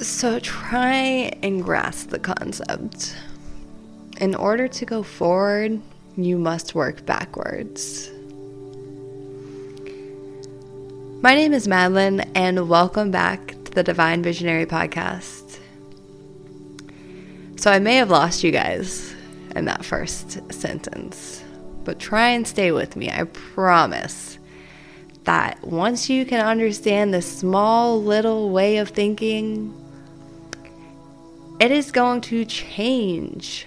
So try and grasp the concept. In order to go forward, you must work backwards. My name is Madeline, and welcome back to the Divine Visionary Podcast. So, I may have lost you guys in that first sentence, but try and stay with me. I promise that once you can understand this small little way of thinking, it is going to change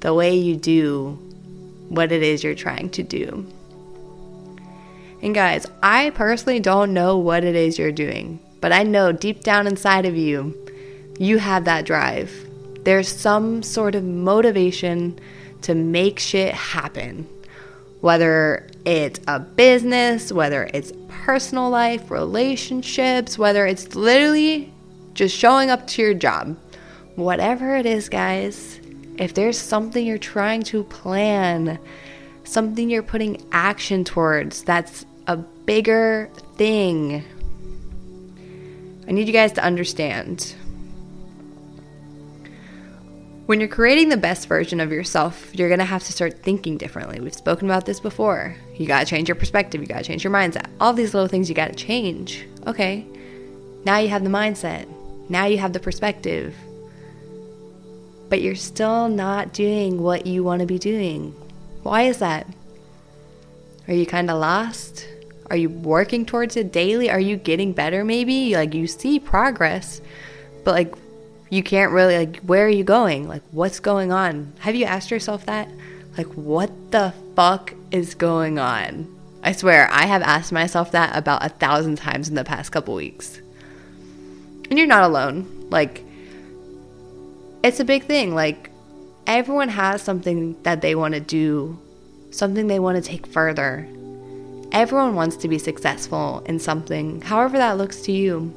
the way you do what it is you're trying to do. And guys, I personally don't know what it is you're doing, but I know deep down inside of you, you have that drive. There's some sort of motivation to make shit happen. Whether it's a business, whether it's personal life, relationships, whether it's literally just showing up to your job. Whatever it is, guys, if there's something you're trying to plan, something you're putting action towards that's a bigger thing. I need you guys to understand. When you're creating the best version of yourself, you're to have to start thinking differently. We've spoken about this before. You got to change your perspective, you got to change your mindset. All these little things you got to change. Okay. Now you have the mindset. Now you have the perspective. But you're still not doing what you want to be doing. Why is that? Are you kind of lost? Are you working towards it daily? Are you getting better maybe? Like you see progress, but like you can't really like where are you going? Like what's going on? Have you asked yourself that? Like what the fuck is going on? I swear I have asked myself that about a thousand times in the past couple weeks. And you're not alone. Like it's a big thing. Like everyone has something that they want to do, something they want to take further Everyone wants to be successful in something, however that looks to you.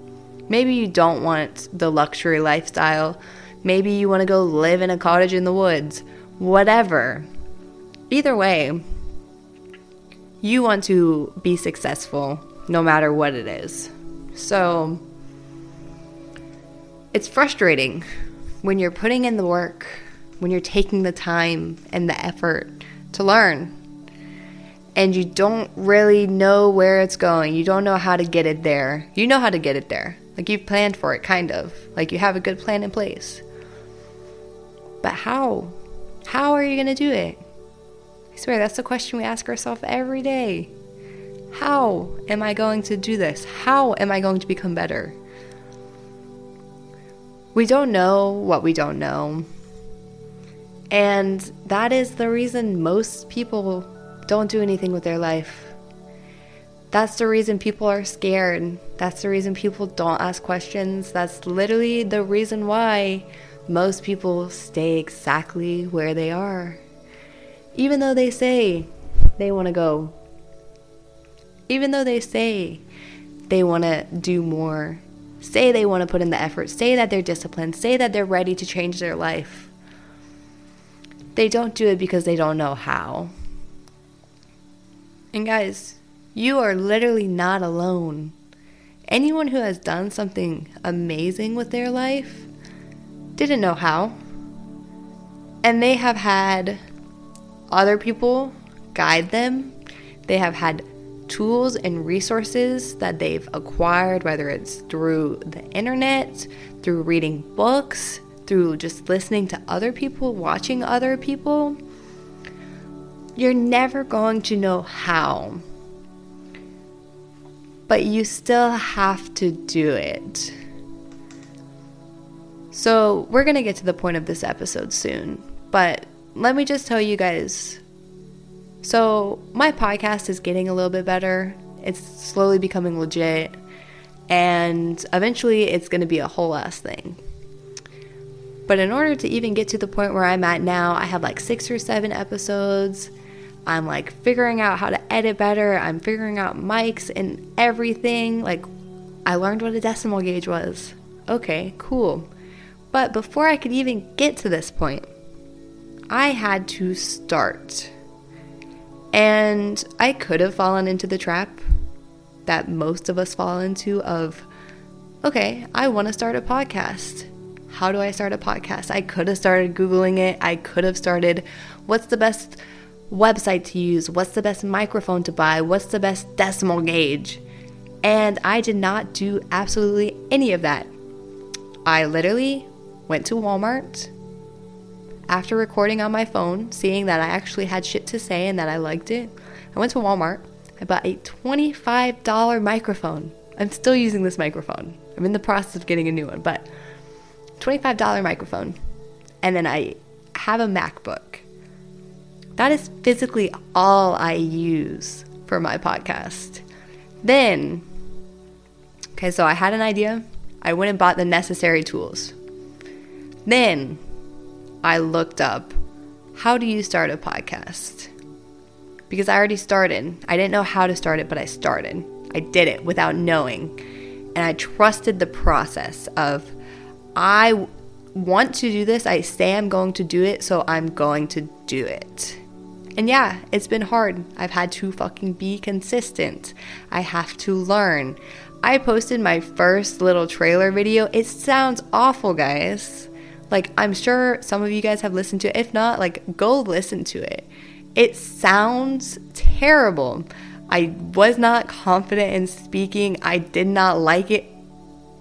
Maybe you don't want the luxury lifestyle. Maybe you want to go live in a cottage in the woods. Whatever. Either way, you want to be successful no matter what it is. So, it's frustrating when you're putting in the work, when you're taking the time and the effort to learn, and you don't really know where it's going. You don't know how to get it there. You know how to get it there. Like you've planned for it, kind of. Like you have a good plan in place. But how? How are you going to do it? I swear, that's the question we ask ourselves every day. How am I going to do this? How am I going to become better? We don't know what we don't know. And that is the reason most people don't do anything with their life. That's the reason people are scared. That's the reason people don't ask questions. That's literally the reason why most people stay exactly where they are. Even though they say they want to go. Even though they say they want to do more. Say they want to put in the effort. Say that they're disciplined. Say that they're ready to change their life. They don't do it because they don't know how. And guys, you are literally not alone. Anyone who has done something amazing with their life didn't know how. And they have had other people guide them. They have had tools and resources that they've acquired, whether it's through the internet, through reading books, through just listening to other people, watching other people. You're never going to know how, but you still have to do it. So, we're going to get to the point of this episode soon, but let me just tell you guys so, my podcast is getting a little bit better. It's slowly becoming legit, and eventually, it's going to be a whole ass thing. But in order to even get to the point where I'm at now, I have like six or seven episodes. I'm like figuring out how to edit better. I'm figuring out mics and everything. Like, I learned what a decimal gauge was. Okay, cool. But before I could even get to this point, I had to start. And I could have fallen into the trap that most of us fall into of okay, I want to start a podcast. How do I start a podcast? I could have started Googling it. I could have started what's the best website to use? What's the best microphone to buy? What's the best decimal gauge? And I did not do absolutely any of that. I literally went to Walmart after recording on my phone, seeing that I actually had shit to say and that I liked it. I went to Walmart. I bought a $25 microphone. I'm still using this microphone. I'm in the process of getting a new one, but $25 microphone. And then I have a MacBook. That is physically all I use for my podcast. Then, okay, so I had an idea. I went and bought the necessary tools. Then I looked up how do you start a podcast? Because I already started. I didn't know how to start it, but I started. I did it without knowing. And I trusted the process of I want to do this. I say I'm going to do it, so I'm going to do it. And yeah, it's been hard. I've had to fucking be consistent. I have to learn. I posted my first little trailer video. It sounds awful, guys. Like, I'm sure some of you guys have listened to it. If not, like, go listen to it. It sounds terrible. I was not confident in speaking. I did not like it.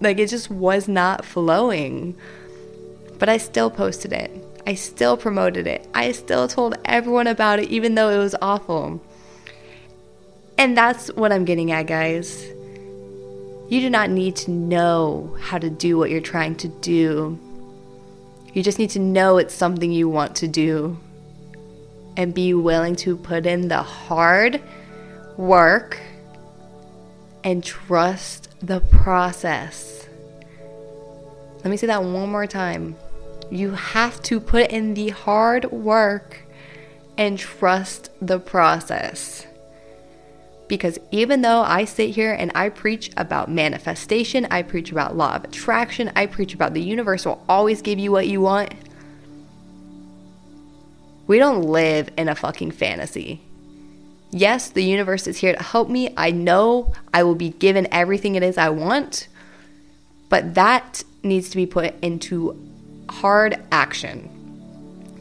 Like, it just was not flowing. But I still posted it. I still promoted it. I still told everyone about it, even though it was awful. And that's what I'm getting at, guys. You do not need to know how to do what you're trying to do. You just need to know it's something you want to do and be willing to put in the hard work and trust the process. Let me say that one more time. You have to put in the hard work and trust the process. Because even though I sit here and I preach about manifestation, I preach about law of attraction, I preach about the universe will always give you what you want, we don't live in a fucking fantasy. Yes, the universe is here to help me. I know I will be given everything it is I want, but that needs to be put into hard action.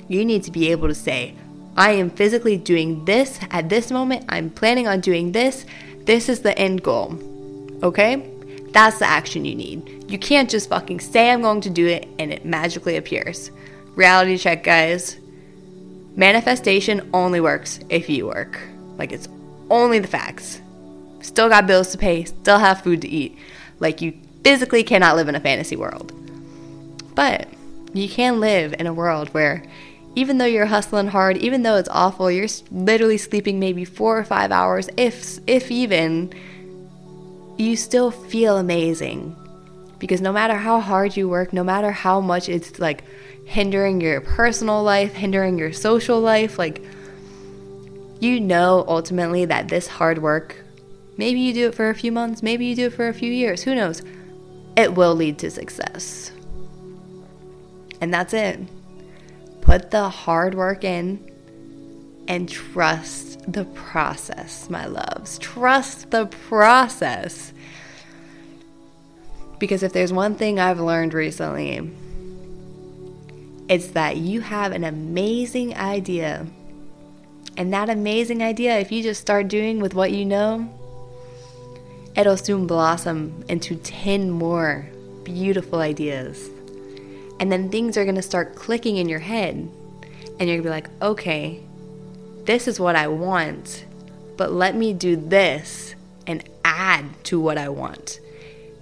You need to be able to say, I am physically doing this at this moment. I'm planning on doing this. This is the end goal. Okay? That's the action you need. You can't just fucking say I'm going to do it and it magically appears. Reality check, guys. Manifestation only works if you work. Like it's only the facts. Still got bills to pay, still have food to eat. Like you physically cannot live in a fantasy world. But you can live in a world where even though you're hustling hard, even though it's awful, you're literally sleeping maybe 4 or 5 hours if if even you still feel amazing. Because no matter how hard you work, no matter how much it's like hindering your personal life, hindering your social life, like you know ultimately that this hard work, maybe you do it for a few months, maybe you do it for a few years, who knows? It will lead to success. And that's it. Put the hard work in and trust the process, my loves. Trust the process. Because if there's one thing I've learned recently, it's that you have an amazing idea. And that amazing idea, if you just start doing with what you know, it'll soon blossom into 10 more beautiful ideas. And then things are going to start clicking in your head. And you're going to be like, okay, this is what I want, but let me do this and add to what I want.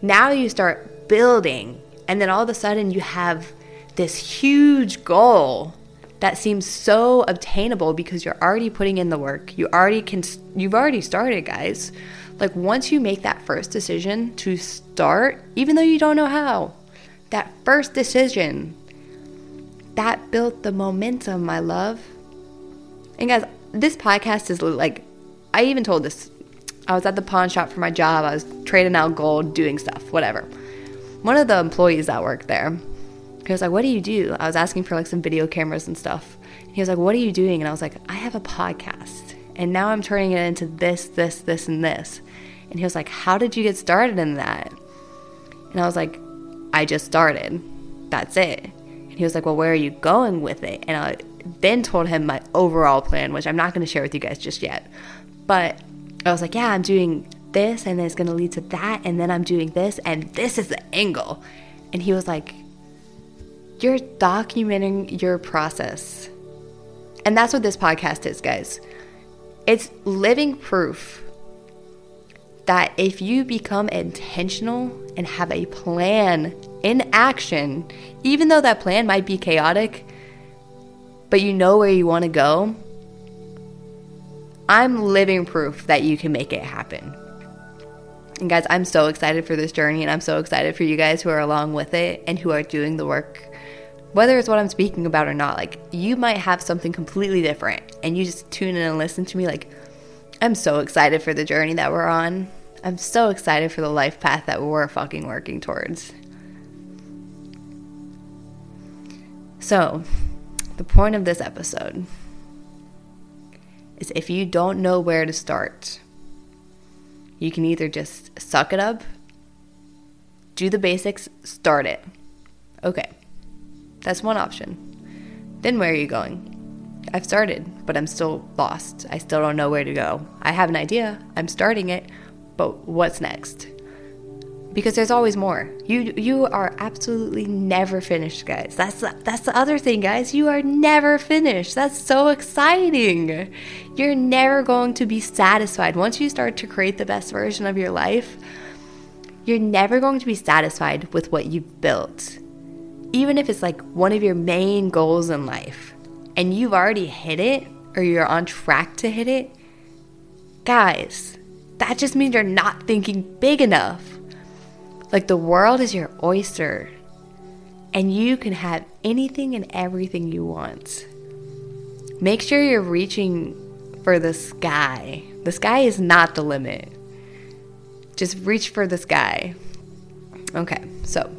Now you start building, and then all of a sudden you have this huge goal that seems so obtainable because you're already putting in the work. You already can you've already started, guys. Like once you make that first decision to start, even though you don't know how, that first decision, that built the momentum, my love. And guys, this podcast is like, I even told this. I was at the pawn shop for my job. I was trading out gold, doing stuff, whatever. One of the employees that worked there, he was like, What do you do? I was asking for like some video cameras and stuff. he was like, What are you doing? And I was like, I have a podcast. And now I'm turning it into this, this, this, and this. And he was like, How did you get started in that? And I was like, I just started. That's it. And he was like, Well, where are you going with it? And I then told him my overall plan, which I'm not going to share with you guys just yet. But I was like, Yeah, I'm doing this, and it's going to lead to that, and then I'm doing this, and this is the angle. And he was like, You're documenting your process. And that's what this podcast is, guys. It's living proof that if you become intentional and have a plan in action, even though that plan might be chaotic, but you know where you want to go, I'm living proof that you can make it happen. And guys, I'm so excited for this journey and I'm so excited for you guys who are along with it and who are doing the work. Whether it's what I'm speaking about or not, like you might have something completely different and you just tune in and listen to me like I'm so excited for the journey that we're on. I'm so excited for the life path that we're fucking working towards. So, the point of this episode is if you don't know where to start, you can either just suck it up, do the basics, start it. Okay, that's one option. Then where are you going? I've started, but I'm still lost. I still don't know where to go. I have an idea, I'm starting it, but what's next? Because there's always more. You you are absolutely never finished, guys. That's the, that's the other thing, guys. You are never finished. That's so exciting. You're never going to be satisfied. Once you start to create the best version of your life, you're never going to be satisfied with what you've built. Even if it's like one of your main goals in life and you've already hit it or you're on track to hit it, guys, that just means you're not thinking big enough. Like the world is your oyster, and you can have anything and everything you want. Make sure you're reaching for the sky. The sky is not the limit. Just reach for the sky. Okay, so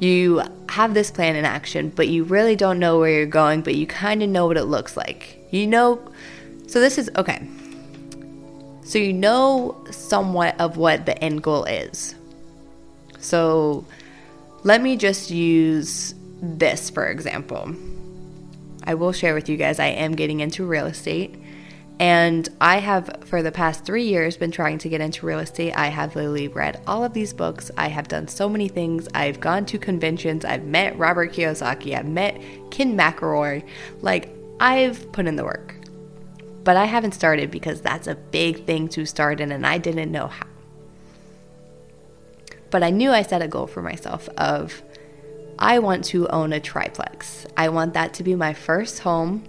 you have this plan in action, but you really don't know where you're going, but you kind of know what it looks like. You know, so this is okay. So you know somewhat of what the end goal is. So let me just use this for example. I will share with you guys I am getting into real estate. And I have, for the past three years, been trying to get into real estate. I have literally read all of these books. I have done so many things. I've gone to conventions. I've met Robert Kiyosaki. I've met Ken McElroy. Like, I've put in the work. But I haven't started because that's a big thing to start in, and I didn't know how. But I knew I set a goal for myself of I want to own a triplex. I want that to be my first home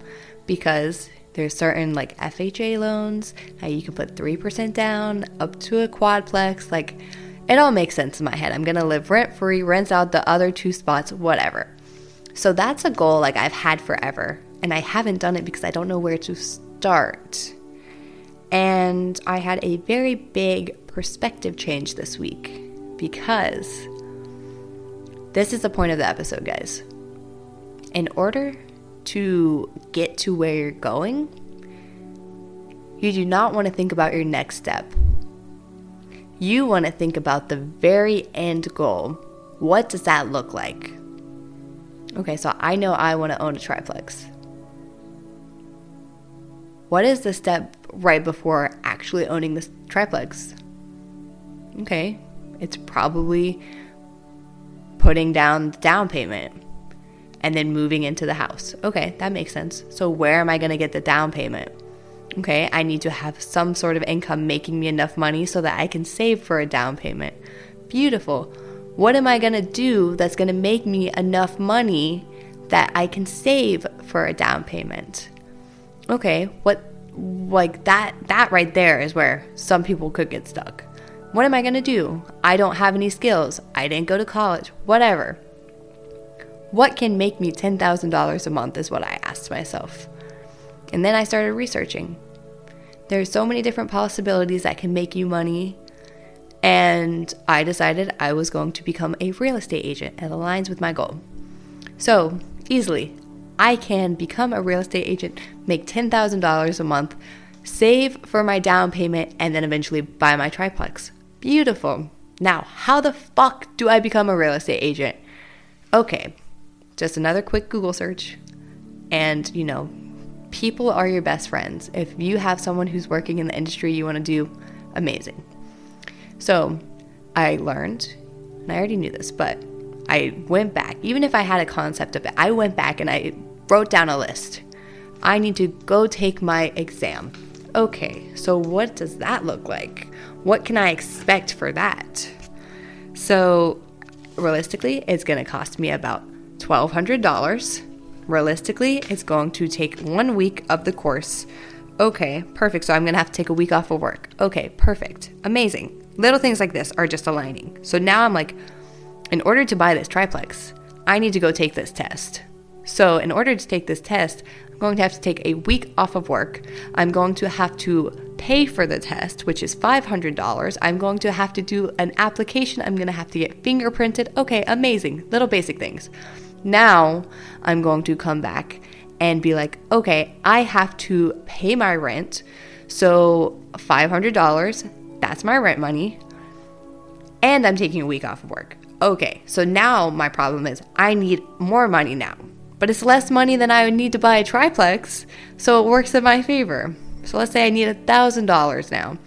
because there's certain like FHA loans how you can put 3% down up to a quadplex like it all makes sense in my head. I'm going to live rent free, rent out the other two spots, whatever. So that's a goal like I've had forever and I haven't done it because I don't know where to start. And I had a very big perspective change this week because this is the point of the episode, guys. In order to get to where you're going, you do not want to think about your next step. You want to think about the very end goal. What does that look like? Okay, so I know I want to own a triplex. What is the step right before actually owning this triplex? Okay, it's probably putting down the down payment and then moving into the house. Okay, that makes sense. So, where am I going to get the down payment? Okay, I need to have some sort of income making me enough money so that I can save for a down payment. Beautiful. What am I going to do that's going to make me enough money that I can save for a down payment? Okay, what like that that right there is where some people could get stuck. What am I going to do? I don't have any skills. I didn't go to college. Whatever. What can make me $10,000 a month is what I asked myself. And then I started researching. There are so many different possibilities that can make you money. And I decided I was going to become a real estate agent. It aligns with my goal. So, easily, I can become a real estate agent, make $10,000 a month, save for my down payment, and then eventually buy my triplex. Beautiful. Now, how the fuck do I become a real estate agent? Okay, just another quick Google search. And, you know, people are your best friends. If you have someone who's working in the industry you want to do, amazing. So I learned, and I already knew this, but I went back. Even if I had a concept of it, I went back and I wrote down a list. I need to go take my exam. Okay, so what does that look like? What can I expect for that? So, realistically, it's going to cost me about $1,200. Realistically, it's going to take one week of the course. Okay, perfect. So, I'm going to have to take a week off of work. Okay, perfect. Amazing. Little things like this are just aligning. So now I'm like, in order to buy this triplex, I need to go take this test. So, in order to take this test, I'm going to have to take a week off of work. I'm going to have to pay for the test, which is $500. I'm going to have to do an application. I'm going to have to get fingerprinted. Okay, amazing. Little basic things. Now, I'm going to come back and be like, okay, I have to pay my rent. So, $500, that's my rent money. And I'm taking a week off of work. Okay, so now my problem is I need more money now but it's less money than I would need to buy a triplex, so it works in my favor. So let's say I need a thousand dollars now.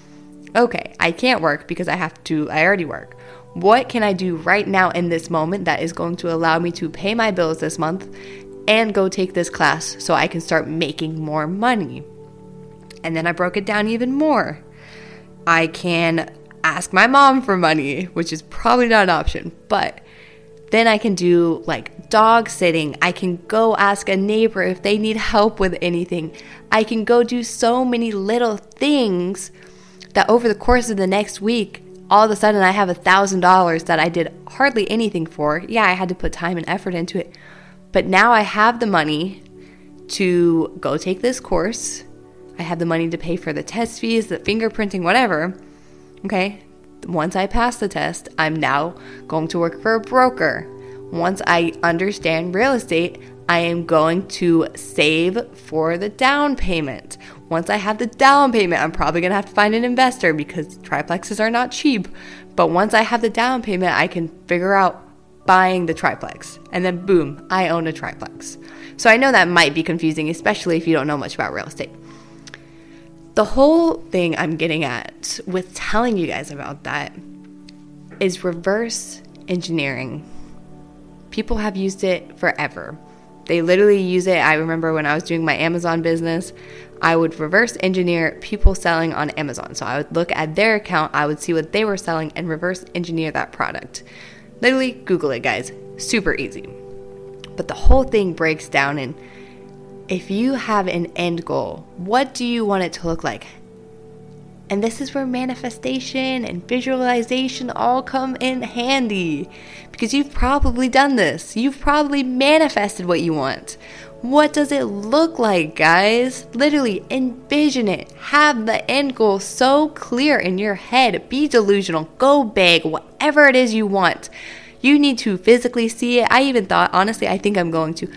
Okay, I can't work because I have to, I already work. What can I do right now in this moment that is going to allow me to pay my bills this month and go take this class so I can start making more money? And then I broke it down even more. I can ask my mom for money, which is probably not an option, but then I can do like dog sitting. I can go ask a neighbor if they need help with anything. I can go do so many little things that over the course of the next week, all of a sudden I have a thousand dollars that I did hardly anything for. Yeah, I had to put time and effort into it. But now I have the money to go take this course. I have the money to pay for the test fees, the fingerprinting, whatever. Okay, once I pass the test, I'm now going to work for a broker. Once I understand real estate, I am going to save for the down payment. Once I have the down payment, I'm probably going to have to find an investor because triplexes are not cheap. But once I have the down payment, I can figure out buying the triplex. And then boom, I own a triplex. So I know that might be confusing, especially if you don't know much about real estate. The whole thing I'm getting at with telling you guys about that is reverse engineering. People have used it forever. They literally use it. I remember when I was doing my Amazon business, I would reverse engineer people selling on Amazon. So I would look at their account, I would see what they were selling, and reverse engineer that product. Literally, Google it, guys. Super easy. But the whole thing breaks down in if you have an end goal, what do you want it to look like? And this is where manifestation and visualization all come in handy because you've probably done this. You've probably manifested what you want. What does it look like, guys? Literally envision it. Have the end goal so clear in your head. Be delusional. Go big. Whatever it is you want. You need to physically see it. I even thought, honestly, I think I'm going to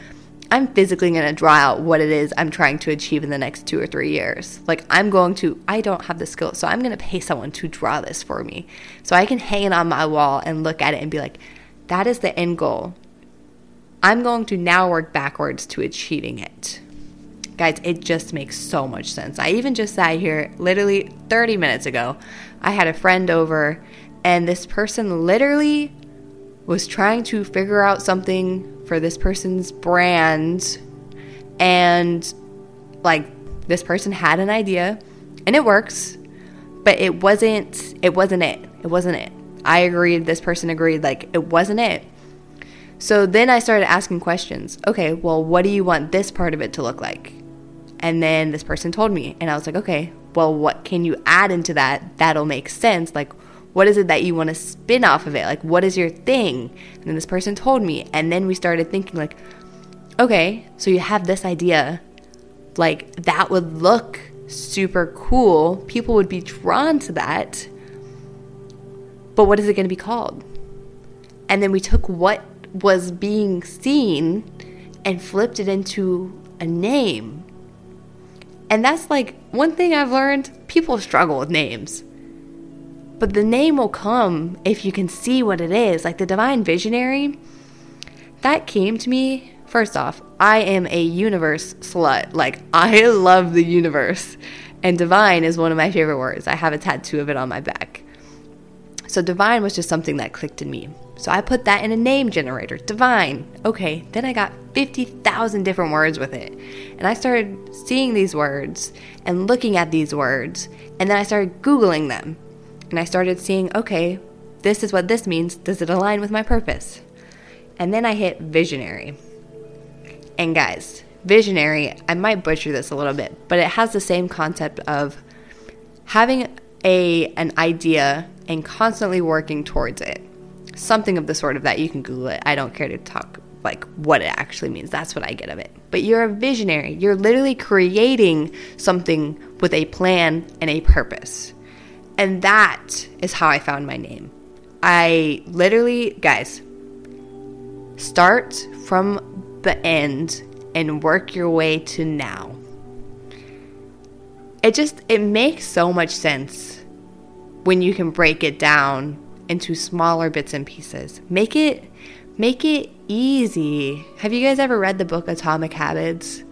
I'm physically going to draw out what it is I'm trying to achieve in the next two or three years. Like, I'm going to, I don't have the skill, so I'm going to pay someone to draw this for me. So I can hang it on my wall and look at it and be like, that is the end goal. I'm going to now work backwards to achieving it. Guys, it just makes so much sense. I even just sat here literally 30 minutes ago. I had a friend over, and this person literally was trying to figure out something for this person's brand. And like this person had an idea and it works but it wasn't it wasn't it. It wasn't it. I agreed this person agreed like it wasn't it. So then i started asking questions. Okay well what do you want this part of it to look like? And then this person told me and i was like okay well what can you add into that? That'll make sense. Like what is it that you want to spin off of it? Like, what is your thing? And then this person told me. And then we started thinking, like, okay, so you have this idea. Like, that would look super cool. People would be drawn to that. But what is it going to be called? And then we took what was being seen and flipped it into a name. And that's like one thing I've learned people struggle with names But the name will come if you can see what it is. Like the divine visionary, that came to me. First off, I am a universe slut. Like, I love the universe. And divine is one of my favorite words. I have a tattoo of it on my back. So, divine was just something that clicked in me. So, I put that in a name generator divine. Okay, then I got 50,000 different words with it. And I started seeing these words and looking at these words. And then I started Googling them. And I started seeing, okay, this is what this means. Does it align with my purpose? And then I hit visionary. And guys, visionary, I might butcher this a little bit, but it has the same concept of having a an idea and constantly working towards it. Something of the sort of that you can Google it. I don't care to talk like what it actually means. That's what I get of it. But you're a visionary. You're literally creating something with a plan and a purpose. And that is how I found my name. I literally, guys, start from the end and work your way to now. It just it makes so much sense when you can break it down into smaller bits and pieces. Make it make it easy. Have you guys ever read the book Atomic Habits?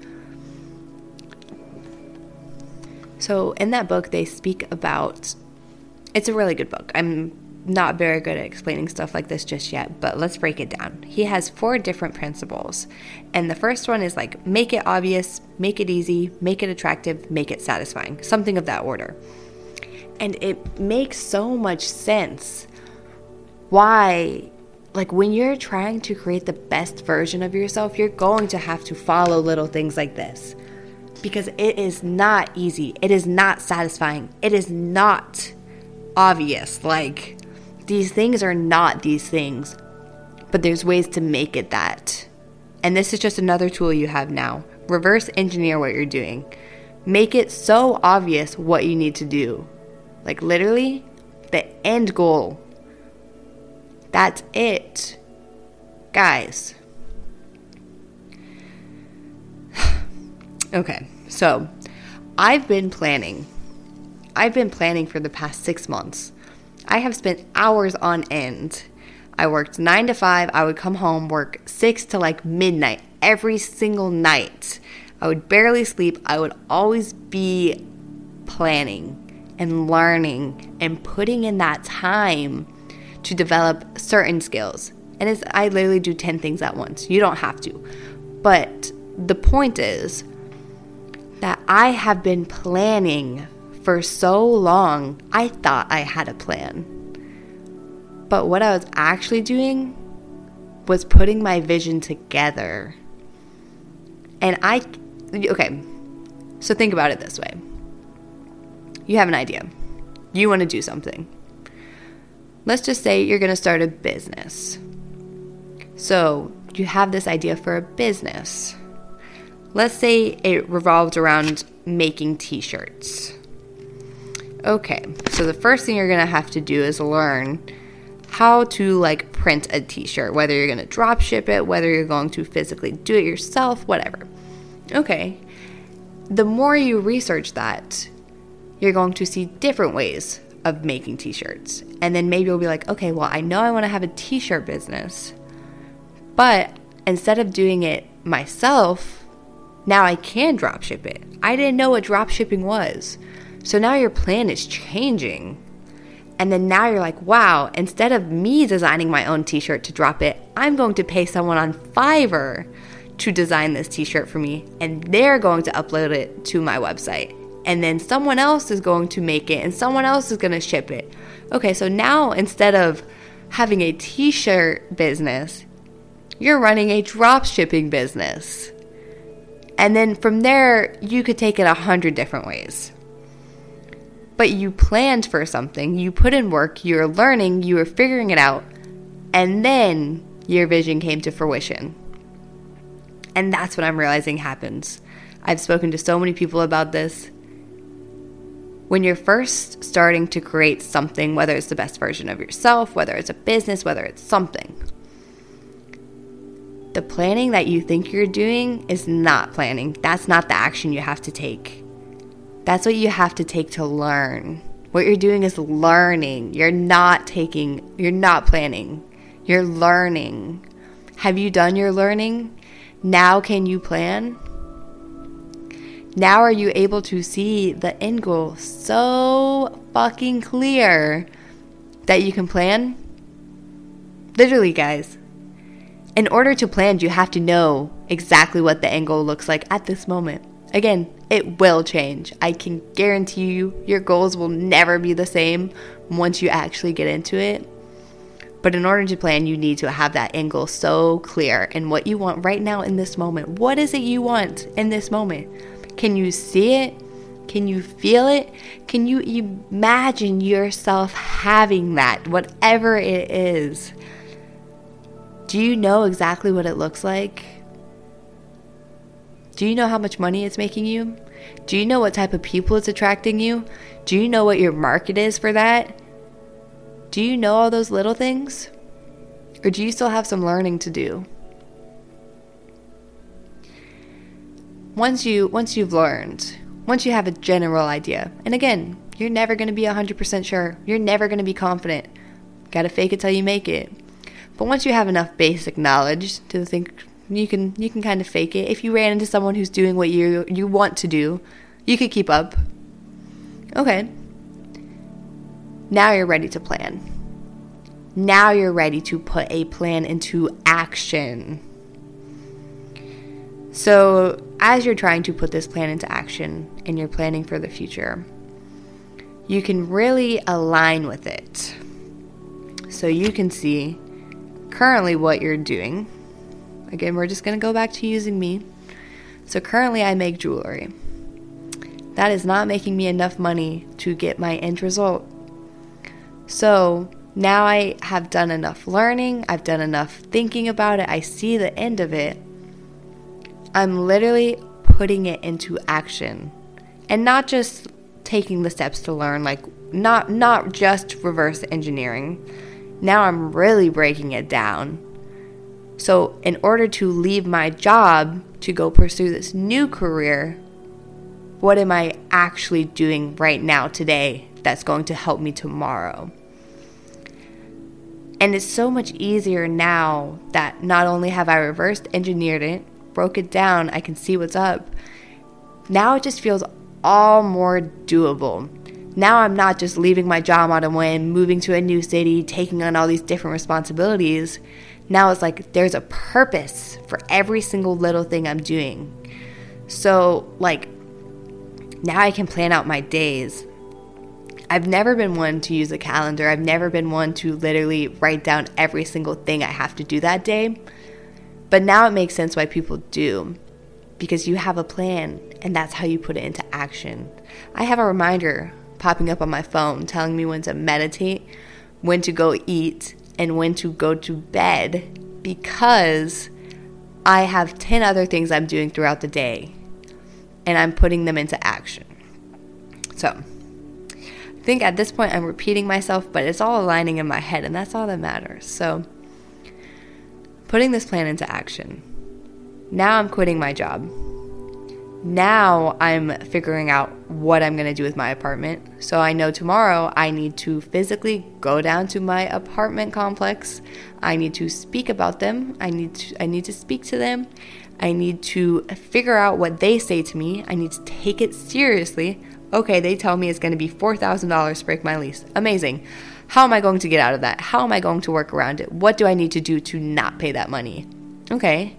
So, in that book they speak about it's a really good book. I'm not very good at explaining stuff like this just yet, but let's break it down. He has four different principles. And the first one is like make it obvious, make it easy, make it attractive, make it satisfying, something of that order. And it makes so much sense why, like, when you're trying to create the best version of yourself, you're going to have to follow little things like this because it is not easy, it is not satisfying, it is not obvious. Like, these things are not these things, but there's ways to make it that. And this is just another tool you have now. Reverse engineer what you're doing. Make it so obvious what you need to do. Like literally, the end goal. That's it. Guys. okay, so I've been planning. I've been planning for the past six months. I have spent hours on end. I worked nine to five. I would come home, work six to like midnight every single night. I would barely sleep. I would always be planning and learning and putting in that time to develop certain skills. And it's, I literally do 10 things at once. You don't have to. But the point is that I have been planning for so long, I thought I had a plan. But what I was actually doing was putting my vision together. And I, okay, so think about it this way you have an idea, you want to do something. Let's just say you're going to start a business. So you have this idea for a business. Let's say it revolved around making t shirts. Okay, so the first thing you're gonna have to do is learn how to like print a t-shirt, whether you're gonna drop ship it, whether you're going to physically do it yourself, whatever. Okay, the more you research that, you're going to see different ways of making t-shirts. And then maybe you'll be like, okay, well, I know I want to have a t-shirt business. But instead of doing it myself, now I can drop ship it. I didn't know what drop shipping was. So now your plan is changing. And then now you're like, wow, instead of me designing my own t shirt to drop it, I'm going to pay someone on Fiverr to design this t shirt for me, and they're going to upload it to my website. And then someone else is going to make it, and someone else is going to ship it. Okay, so now instead of having a t shirt business, you're running a drop shipping business. And then from there, you could take it a hundred different ways but you planned for something, you put in work, you were learning, you were figuring it out, and then your vision came to fruition. And that's what I'm realizing happens. I've spoken to so many people about this. When you're first starting to create something, whether it's the best version of yourself, whether it's a business, whether it's something, the planning that you think you're doing is not planning. That's not the action you have to take. That's what you have to take to learn What you're doing is learning. You're not taking, you're not planning. You're learning. Have you done your learning? Now can you plan? Now are you able to see the end goal so fucking clear that you can plan? Literally, guys. In order to plan, you have to know exactly what the end goal looks like at this moment. Again, it will change. I can guarantee you your goals will never be the same once you actually get into it. But in order to plan, you need to have that goal so clear and what you want right now in this moment. What is it you want in this moment? Can you see it? Can you feel it? Can you imagine yourself having that, whatever it is? Do you know exactly what it looks like? Do you know how much money it's making you? Do you know what type of people it's attracting you? Do you know what your market is for that? Do you know all those little things? Or do you still have some learning to do? Once you once you've learned, once you have a general idea. And again, you're never going to be 100% sure. You're never going to be confident. Got to fake it till you make it. But once you have enough basic knowledge to think you can you can kind of fake it. If you ran into someone who's doing what you you want to do, you could keep up. Okay. Now you're ready to plan. Now you're ready to put a plan into action. So, as you're trying to put this plan into action and you're planning for the future, you can really align with it. So, you can see currently what you're doing. Again, we're just going to go back to using me. So currently, I make jewelry. That is not making me enough money to get my end result. So now I have done enough learning, I've done enough thinking about it, I see the end of it. I'm literally putting it into action and not just taking the steps to learn like not not just reverse engineering now I'm really breaking it down. So, in order to leave my job to go pursue this new career, what am I actually doing right now today that's going to help me tomorrow? And it's so much easier now that not only have I reversed engineered it, broke it down, I can see what's up. Now it just feels all more doable now I'm not just leaving my job on a whim, moving to a new city, taking on all these different responsibilities. Now it's like there's a purpose for every single little thing I'm doing. So, like, now I can plan out my days. I've never been one to use a calendar. I've never been one to literally write down every single thing I have to do that day. But now it makes sense why people do because you have a plan and that's how you put it into action. I have a reminder popping up on my phone telling me when to meditate, when to go eat, and when to go to bed because I have 10 other things I'm doing throughout the day and I'm putting them into action. So, I think at this point I'm repeating myself, but it's all aligning in my head, and that's all that matters. So, putting this plan into action. Now I'm quitting my job now I'm figuring out what I'm going to do with my apartment. So I know tomorrow I need to physically go down to my apartment complex. I need to speak about them. I need to I need to speak to them. I need to figure out what they say to me. I need to take it seriously. Okay, they tell me it's going to be $4,000 to break my lease. Amazing. How am I going to get out of that? How am I going to work around it? What do I need to do to not pay that money? Okay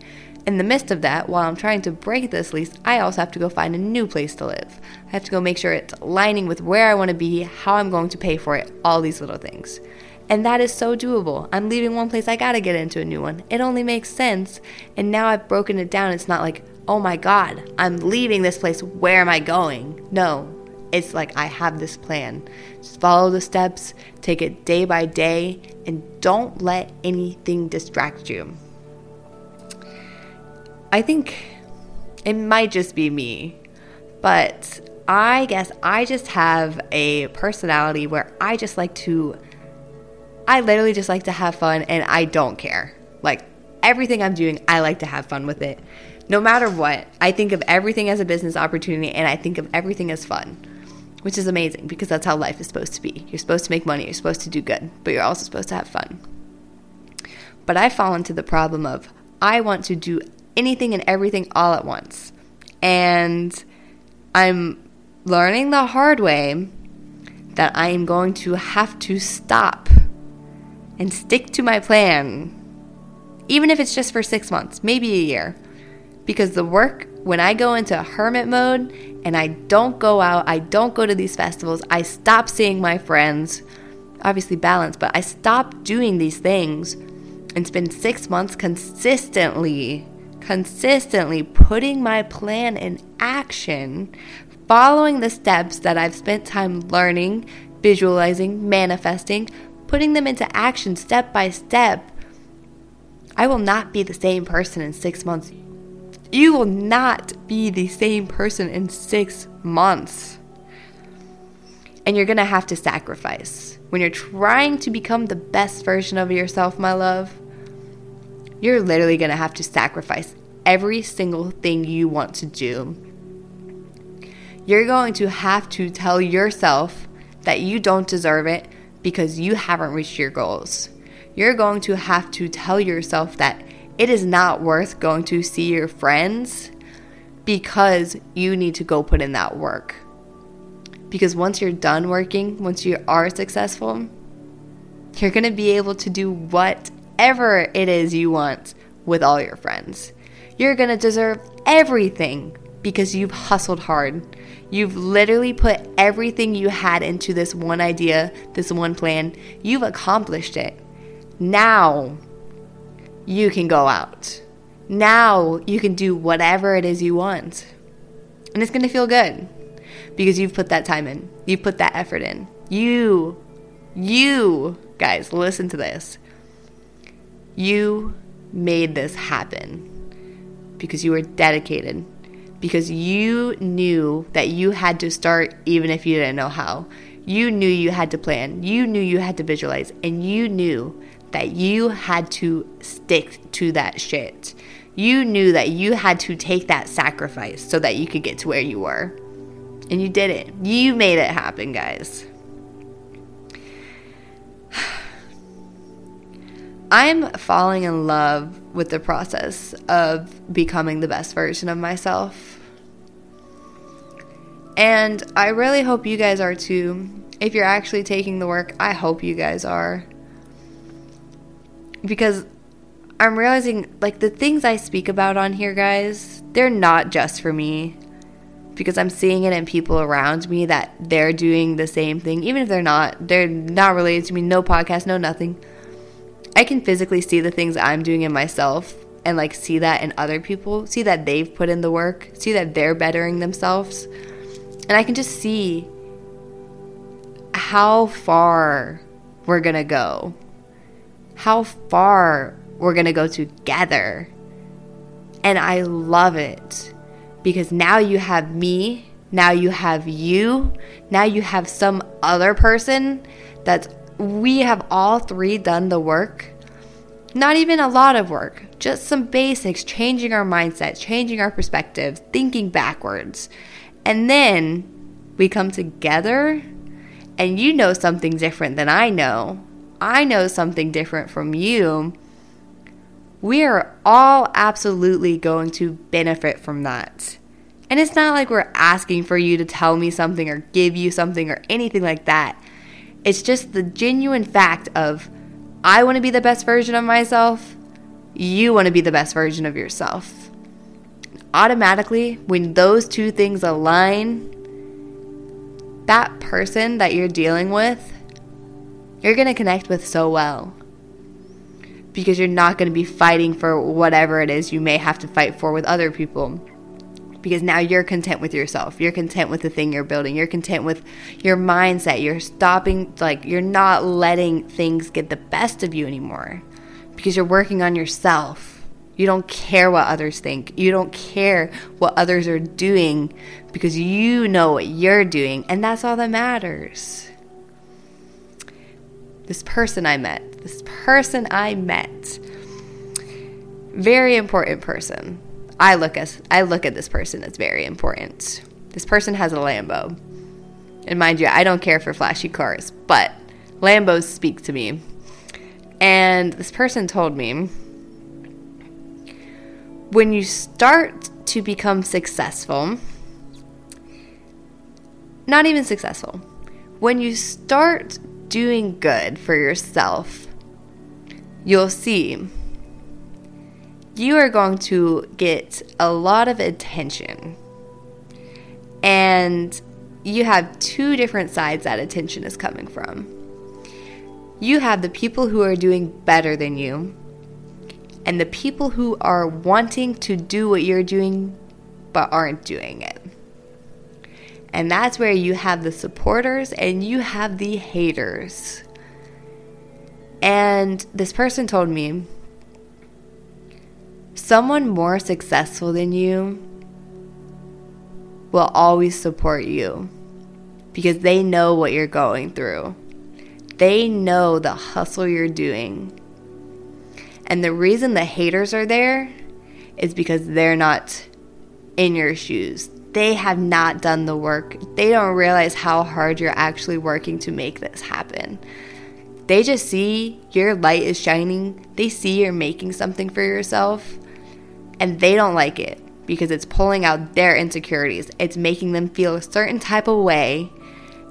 in the midst of that, while I'm trying to break this lease, I also have to go find a new place to live. I have to go make sure it's aligning with where I want to be, how I'm going to pay for it, all these little things. And that is so doable. I'm leaving one place, I gotta get into a new one. It only makes sense. And now I've broken it down. It's not like, oh my God, I'm leaving this place, where am I going? No, it's like I have this plan. Just follow the steps, take it day by day, and don't let anything distract you. I think it might just be me, but I guess I just have a personality where I just like to, I literally just like to have fun and I don't care. Like everything I'm doing, I like to have fun with it. No matter what, I think of everything as a business opportunity and I think of everything as fun. which is amazing because that's how life is supposed to be. You're supposed to make money, you're supposed to do good, but you're also supposed to have fun. But I fall into the problem of I want to do anything and everything all at once. And I'm learning the hard way that I am going to have to stop and stick to my plan, even if it's just for six months, maybe a year. Because the work, when I go into hermit mode and I don't go out, I don't go to these festivals, I stop seeing my friends, obviously balance, but I stop doing these things and spend six months consistently, consistently putting my plan in action, following the steps that I've spent time learning, visualizing, manifesting, putting them into action step by step. I will not be the same person in six months you will not be the same person in six months. And you're gonna have to sacrifice. When you're trying to become the best version of yourself, my love, you're literally gonna have to sacrifice every single thing you want to do. You're going to have to tell yourself that you don't deserve it because you haven't reached your goals. You're going to have to tell yourself that it is not worth going to see your friends because you need to go put in that work. Because once you're done working, once you are successful, you're going to be able to do whatever it is you want with all your friends. You're going to deserve everything because you've hustled hard. You've literally put everything you had into this one idea, this one plan. You've accomplished it. Now you can go out. Now you can do whatever it is you want. And it's going to feel good because you've put that time in. You've put that effort in. You, you, guys, listen to this. You made this happen because you were dedicated, because you knew that you had to start even if you didn't know how. You knew you had to plan, you knew you had to visualize, and you knew that you had to stick to that shit. You knew that you had to take that sacrifice so that you could get to where you were. And you did it. You made it happen, guys. I'm falling in love with the process of becoming the best version of myself. And I really hope you guys are too. If you're actually taking the work, I hope you guys are because I'm realizing like the things I speak about on here, guys, they're not just for me. Because I'm seeing it in people around me that they're doing the same thing, even if they're not, they're not related to me, no podcast, no nothing. I can physically see the things I'm doing in myself and like see that in other people, see that they've put in the work, see that they're bettering themselves. And I can just see how far we're gonna go how far we're going to go together. And I love it because now you have me, now you have you, now you have some other person that's we have all three done the work. Not even a lot of work, just some basics, changing our mindset, changing our perspective, thinking backwards. And then we come together and you know something different than I know I know something different from you, we are all absolutely going to benefit from that. And it's not like we're asking for you to tell me something or give you something or anything like that. It's just the genuine fact of I want to be the best version of myself, you want to be the best version of yourself. Automatically, when those two things align, that person that you're dealing with you're going to connect with so well. Because you're not going to be fighting for whatever it is you may have to fight for with other people. Because now you're content with yourself. You're content with the thing you're building. You're content with your mindset. You're stopping, like, you're not letting things get the best of you anymore. Because you're working on yourself. You don't care what others think. You don't care what others are doing because you know what you're doing, and that's all that matters this person I met, this person I met. Very important person. I look as I look at this person as very important. This person has a Lambo. And mind you, I don't care for flashy cars, but Lambos speak to me. And this person told me when you start to become successful, not even successful, when you start doing good for yourself, you'll see you are going to get a lot of attention. And you have two different sides that attention is coming from. You have the people who are doing better than you, and the people who are wanting to do what you're doing but aren't doing it. And that's where you have the supporters and you have the haters. And this person told me someone more successful than you will always support you because they know what you're going through. They know the hustle you're doing. And the reason the haters are there is because they're not in your shoes. They have not done the work. They don't realize how hard you're actually working to make this happen. They just see your light is shining. They see you're making something for yourself and they don't like it because it's pulling out their insecurities. It's making them feel a certain type of way,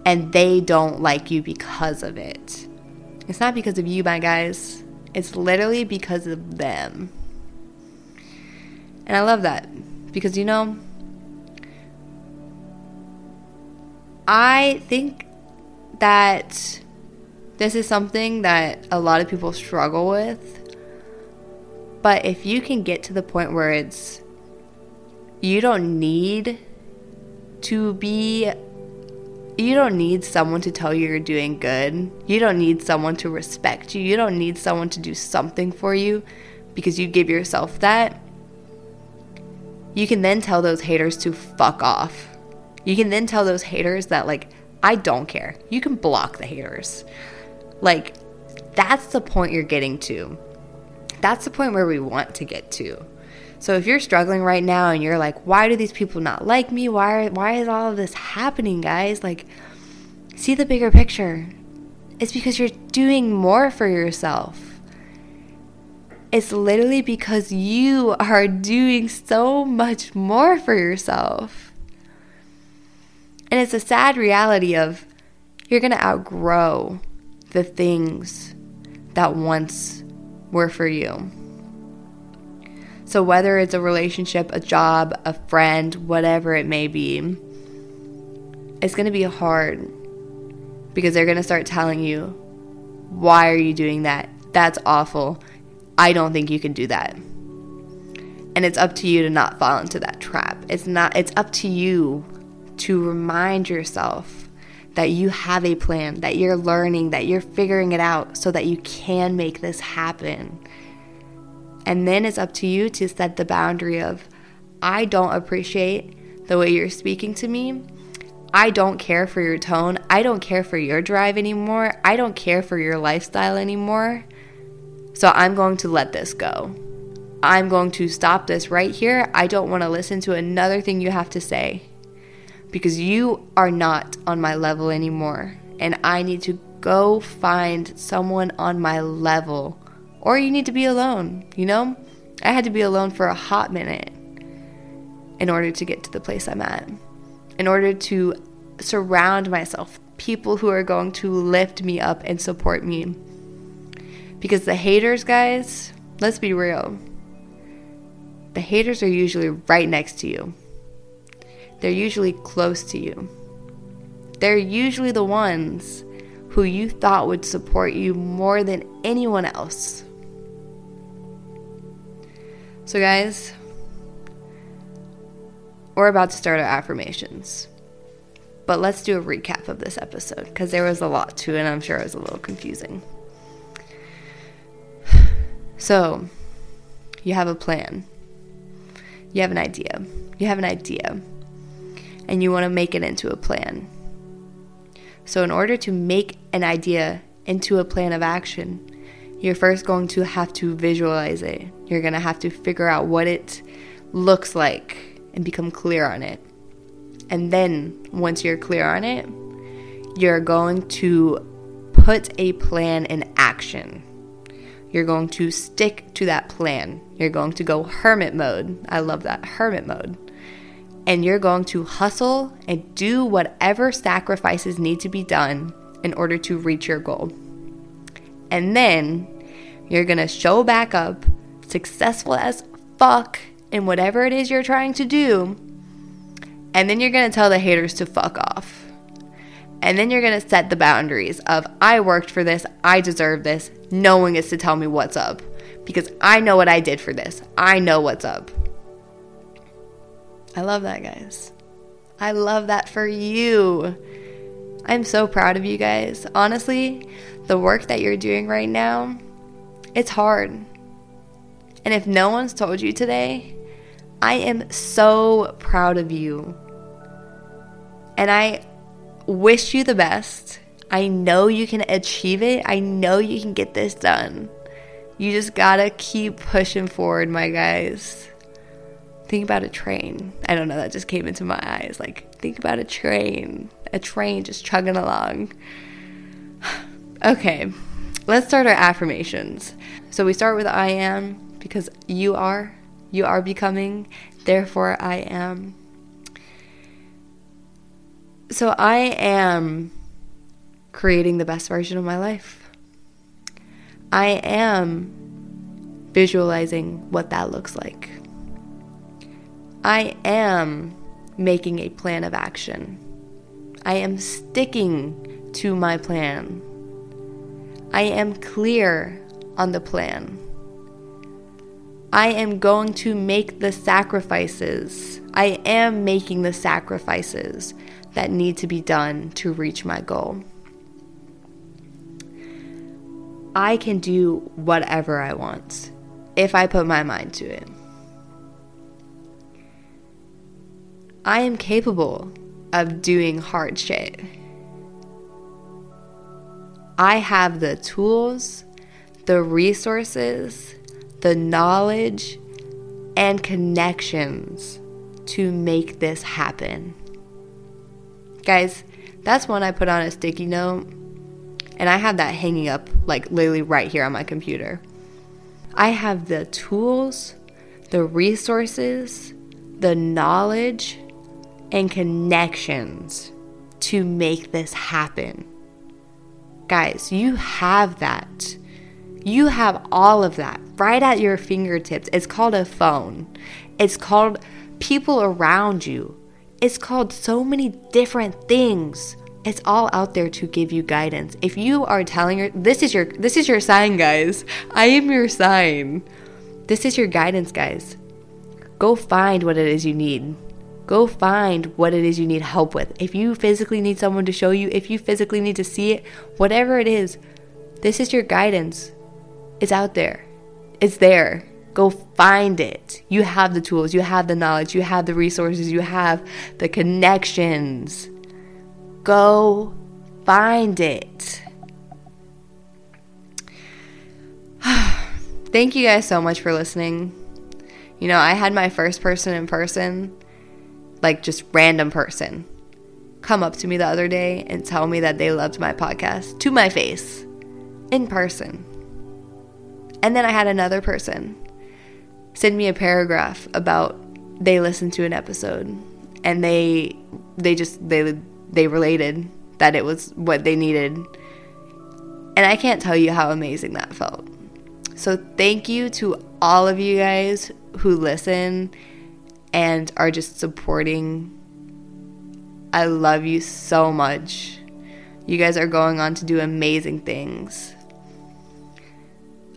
and they don't like you because of it. It's not because of you, my guys. It's literally because of them. And I love that because you know, I think that this is something that a lot of people struggle with. But if you can get to the point where it's you don't need to be you don't need someone to tell you you're doing good. You don't need someone to respect you. You don't need someone to do something for you because you give yourself that. You can then tell those haters to fuck off. You can then tell those haters that, like, I don't care. You can block the haters. Like, that's the point you're getting to. That's the point where we want to get to. So if you're struggling right now and you're like, why do these people not like me? Why why is all of this happening, guys? Like see the bigger picture. It's because you're doing more for yourself. It's literally because you are doing so much more for yourself. And it's a sad reality of you're going to outgrow the things that once were for you. So, whether it's a relationship, a job, a friend, whatever it may be, it's going to be hard because they're going to start telling you, Why are you doing that? That's awful. I don't think you can do that. And it's up to you to not fall into that trap. It's not it's up to you to remind yourself that you have a plan, that you're learning, that you're figuring it out so that you can make this happen. And then it's up to you to set the boundary of, I don't appreciate the way you're speaking to me. I don't care for your tone. I don't care for your drive anymore. I don't care for your lifestyle anymore. So I'm going to let this go. I'm going to stop this right here. I don't want to listen to another thing you have to say because you are not on my level anymore. And I need to go find someone on my level or you need to be alone, you know? I had to be alone for a hot minute in order to get to the place I'm at. In order to surround myself people who are going to lift me up and support me. Because the haters, guys, let's be real. The haters are usually right next to you. They're usually close to you. They're usually the ones who you thought would support you more than anyone else. So, guys, we're about to start our affirmations. But let's do a recap of this episode because there was a lot to it and I'm sure it was a little confusing. So, you have a plan, you have an idea, you have an idea, and you want to make it into a plan. So, in order to make an idea into a plan of action, you're first going to have to visualize it. You're going to have to figure out what it looks like and become clear on it. And then, once you're clear on it, you're going to put a plan in action. You're going to stick to that plan. You're going to go hermit mode. I love that hermit mode. And you're going to hustle and do whatever sacrifices need to be done in order to reach your goal. And then you're going to show back up successful as fuck in whatever it is you're trying to do. And then you're going to tell the haters to fuck off. And then you're going to set the boundaries of I worked for this, I deserve this. No one gets to tell me what's up because I know what I did for this. I know what's up. I love that, guys. I love that for you. I'm so proud of you guys. Honestly, the work that you're doing right now, it's hard. And if no one's told you today, I am so proud of you. And I wish you the best. I know you can achieve it. I know you can get this done. You just gotta keep pushing forward, my guys. Think about a train. I don't know, that just came into my eyes. Like, think about a train. A train just chugging along. okay, let's start our affirmations. So we start with I am because you are. You are becoming. Therefore, I am. So I am creating the best version of my life. I am visualizing what that looks like. I am making a plan of action. I am sticking to my plan. I am clear on the plan. I am going to make the sacrifices. I am making the sacrifices that need to be done to reach my goal. I can do whatever I want if I put my mind to it. I am capable of doing hard shit. I have the tools, the resources, the knowledge, and connections to make this happen. Guys, that's one I put on a sticky note, and I have that hanging up like literally right here on my computer. I have the tools, the resources, the knowledge, and connections to make this happen. Guys, you have that. You have all of that right at your fingertips. It's called a phone, it's called people around you, it's called so many different things. It's all out there to give you guidance. If you are telling her this is your this is your sign, guys. I am your sign. This is your guidance, guys. Go find what it is you need. Go find what it is you need help with. If you physically need someone to show you, if you physically need to see it, whatever it is, this is your guidance. It's out there. It's there. Go find it. You have the tools, you have the knowledge, you have the resources, you have the connections. Go find it. Thank you guys so much for listening. You know, I had my first person in person, like just random person, come up to me the other day and tell me that they loved my podcast to my face in person. And then I had another person send me a paragraph about they listened to an episode and they they just they they related that it was what they needed. And I can't tell you how amazing that felt. So thank you to all of you guys who listen and are just supporting. I love you so much. You guys are going on to do amazing things.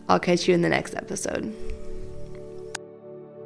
I'll catch you in the next episode.